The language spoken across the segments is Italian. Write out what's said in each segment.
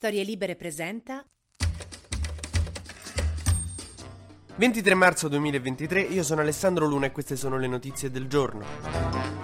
Storie Libere presenta 23 marzo 2023, io sono Alessandro Luna e queste sono le notizie del giorno.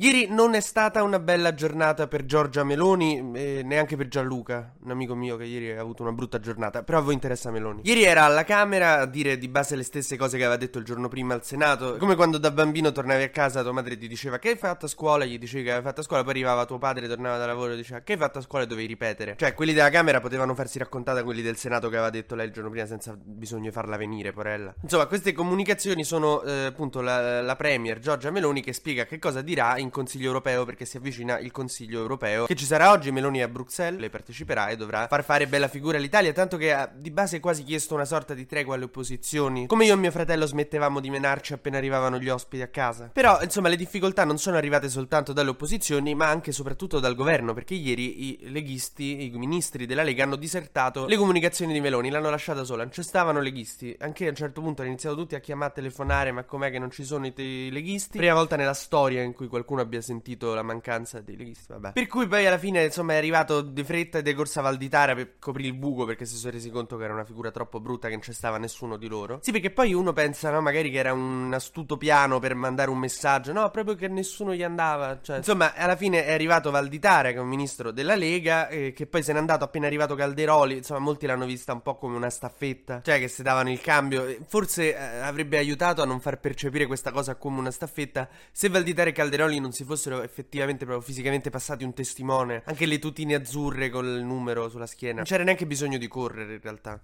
Ieri non è stata una bella giornata per Giorgia Meloni e neanche per Gianluca, un amico mio che ieri ha avuto una brutta giornata, però a voi interessa Meloni. Ieri era alla Camera a dire di base le stesse cose che aveva detto il giorno prima al Senato, come quando da bambino tornavi a casa tua madre ti diceva che hai fatto a scuola, gli dicevi che avevi fatto a scuola, poi arrivava tuo padre, tornava da lavoro e diceva che hai fatto a scuola e dovevi ripetere. Cioè quelli della Camera potevano farsi raccontare quelli del Senato che aveva detto lei il giorno prima senza bisogno di farla venire, porella. Insomma, queste comunicazioni sono eh, appunto la, la Premier Giorgia Meloni che spiega che cosa dirà in Consiglio europeo perché si avvicina il Consiglio europeo che ci sarà oggi. Meloni a Bruxelles, lei parteciperà e dovrà far fare bella figura all'Italia, tanto che ha di base quasi chiesto una sorta di tregua alle opposizioni, come io e mio fratello smettevamo di menarci appena arrivavano gli ospiti a casa. Però, insomma, le difficoltà non sono arrivate soltanto dalle opposizioni, ma anche e soprattutto dal governo, perché ieri i leghisti, i ministri della Lega hanno disertato le comunicazioni di Meloni, l'hanno lasciata sola, non ci stavano leghisti. Anche a un certo punto hanno iniziato tutti a chiamare a telefonare, ma com'è che non ci sono i, te- i leghisti? Prima volta nella storia in cui qualcuno abbia sentito la mancanza dei leghisti, vabbè. Per cui poi alla fine, insomma, è arrivato di fretta e de corsa Valditara per coprire il buco perché si sono resi conto che era una figura troppo brutta che non c'è stava nessuno di loro. Sì, perché poi uno pensa, no, magari che era un astuto piano per mandare un messaggio, no, proprio che nessuno gli andava, cioè, insomma, alla fine è arrivato Valditara, che è un ministro della Lega, eh, che poi se n'è andato appena arrivato Calderoli, insomma, molti l'hanno vista un po' come una staffetta, cioè che si davano il cambio. Forse eh, avrebbe aiutato a non far percepire questa cosa come una staffetta se Valditara e Calderoli non si fossero effettivamente proprio fisicamente passati un testimone. Anche le tutine azzurre col numero sulla schiena. Non c'era neanche bisogno di correre in realtà.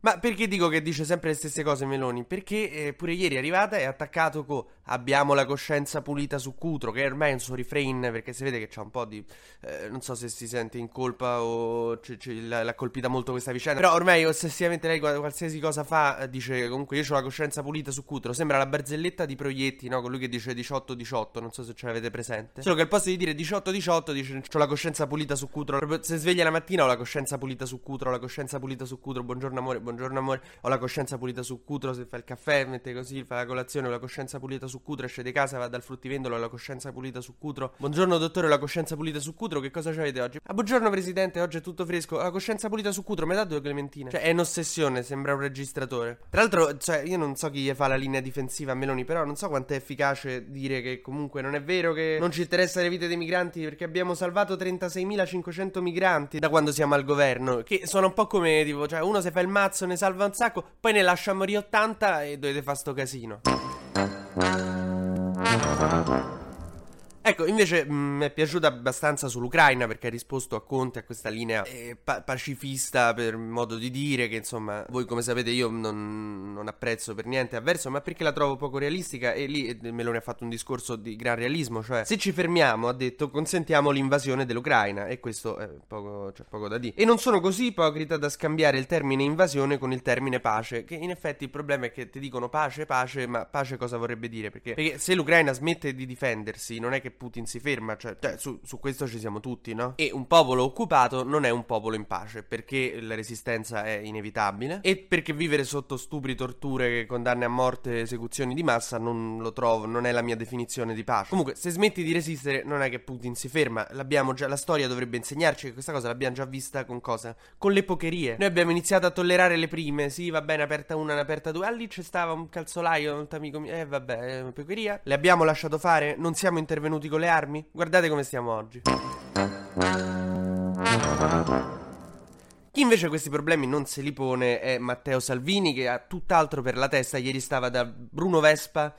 Ma perché dico che dice sempre le stesse cose Meloni? Perché eh, pure ieri è arrivata e ha attaccato con abbiamo la coscienza pulita su Cutro, che ormai è un suo refrain perché si vede che c'ha un po' di... Eh, non so se si sente in colpa o c- c- l'ha colpita molto questa vicenda, però ormai ossessivamente lei qualsiasi cosa fa dice comunque io ho la coscienza pulita su Cutro, sembra la barzelletta di Proietti, no? Colui che dice 18-18, non so se ce l'avete presente. Solo che al posto di dire 18-18 dice ho la coscienza pulita su Cutro, proprio se sveglia la mattina ho la coscienza pulita su Cutro, ho la coscienza pulita su Cutro, buongiorno amore, buongiorno amore, ho la coscienza pulita su Cutro, se fa il caffè, mette così, fa la colazione, ho la coscienza pulita su Cutro, esce di casa, va dal fruttivendolo, ho la coscienza pulita su Cutro. Buongiorno dottore, ho la coscienza pulita su Cutro, che cosa avete oggi? Ah, buongiorno presidente, oggi è tutto fresco, ho la coscienza pulita su Cutro, mi dà due clementine. Cioè, è un'ossessione, sembra un registratore. Tra l'altro, cioè, io non so chi gli fa la linea difensiva a Meloni, però non so quanto è efficace dire che comunque non è vero che non ci interessa le vite dei migranti perché abbiamo salvato 36.500 migranti da quando siamo al governo, che sono un po' come tipo, cioè, uno se fa il mazzo ne salva un sacco, poi ne lascia morire 80 e dovete fare sto casino. Ecco, invece mi è piaciuta abbastanza sull'Ucraina perché ha risposto a Conte a questa linea eh, pa- pacifista per modo di dire che insomma voi come sapete io non, non, apprezzo per niente avverso ma perché la trovo poco realistica e lì eh, Meloni ha fatto un discorso di gran realismo cioè se ci fermiamo ha detto consentiamo l'invasione dell'Ucraina e questo è poco, cioè, poco da dire e non sono così ipocrita da scambiare il termine invasione con il termine pace che in effetti il problema è che ti dicono pace pace ma pace cosa vorrebbe dire? Perché, perché se l'Ucraina smette di difendersi non è che Putin si ferma, cioè, cioè su, su, questo ci siamo tutti, no? E un popolo occupato non è un popolo in pace, perché la resistenza è inevitabile e perché vivere sotto stupri, torture, condanne a morte, esecuzioni di massa non lo trovo, non è la mia definizione di pace. Comunque, se smetti di resistere non è che Putin si ferma, l'abbiamo già, la storia dovrebbe insegnarci che questa cosa l'abbiamo già vista con cosa? Con le pocherie. Noi abbiamo iniziato a tollerare le prime, sì, va bene, aperta una, aperta due, ah lì c'è stava un calzolaio, un amico mio, eh vabbè, pocheria. Le abbiamo lasciato fare, non siamo intervenuti con le armi? Guardate come stiamo oggi. Chi invece questi problemi non se li pone è Matteo Salvini che ha tutt'altro per la testa. Ieri stava da Bruno Vespa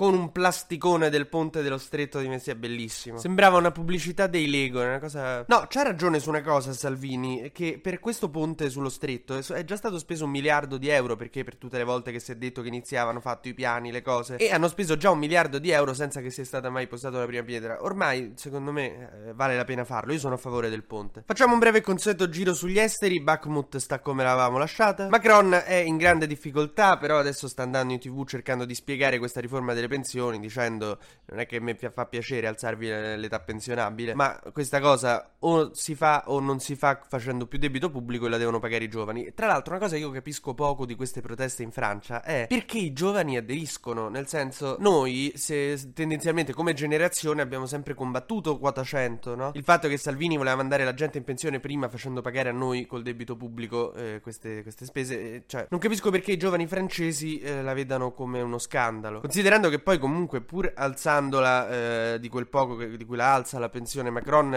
con un plasticone del ponte dello stretto di Messia bellissimo. Sembrava una pubblicità dei Lego, una cosa... No, c'ha ragione su una cosa Salvini, che per questo ponte sullo stretto è già stato speso un miliardo di euro, perché per tutte le volte che si è detto che iniziavano fatto i piani, le cose, e hanno speso già un miliardo di euro senza che sia stata mai posata la prima pietra. Ormai, secondo me, eh, vale la pena farlo, io sono a favore del ponte. Facciamo un breve consueto giro sugli esteri, Bakhmut sta come l'avevamo lasciata. Macron è in grande difficoltà, però adesso sta andando in tv cercando di spiegare questa riforma delle pensioni dicendo non è che mi fa piacere alzarvi l'età pensionabile, ma questa cosa o si fa o non si fa facendo più debito pubblico e la devono pagare i giovani. Tra l'altro una cosa che io capisco poco di queste proteste in Francia è perché i giovani aderiscono, nel senso noi se tendenzialmente come generazione abbiamo sempre combattuto quota 100, no? Il fatto che Salvini voleva mandare la gente in pensione prima facendo pagare a noi col debito pubblico eh, queste, queste, spese, eh, cioè non capisco perché i giovani francesi eh, la vedano come uno scandalo. Considerando che poi comunque pur alzandola eh, di quel poco che, di cui la alza la pensione Macron,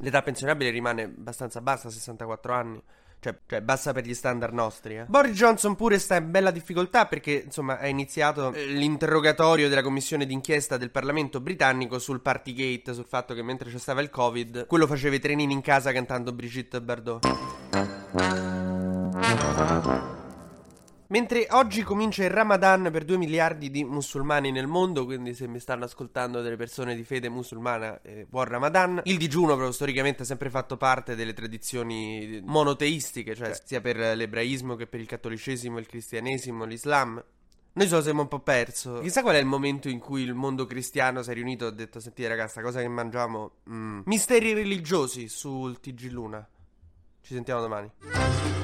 l'età pensionabile rimane abbastanza bassa, 64 anni. Cioè, cioè, bassa per gli standard nostri. Eh. Boris Johnson pure sta in bella difficoltà perché, insomma, è iniziato eh, l'interrogatorio della commissione d'inchiesta del Parlamento britannico sul Partygate, sul fatto che mentre c'è stava il Covid, quello faceva i trenini in casa cantando Brigitte Bardot. Mentre oggi comincia il Ramadan per 2 miliardi di musulmani nel mondo, quindi se mi stanno ascoltando delle persone di fede musulmana, eh, buon Ramadan. Il digiuno, proprio storicamente, ha sempre fatto parte delle tradizioni monoteistiche, cioè sia per l'ebraismo che per il cattolicesimo, il cristianesimo, l'islam. Noi ce lo siamo un po' perso. Chissà qual è il momento in cui il mondo cristiano si è riunito e ha detto: Sentite, ragazzi, cosa che mangiamo? Mm. Misteri religiosi sul TG Luna. Ci sentiamo domani.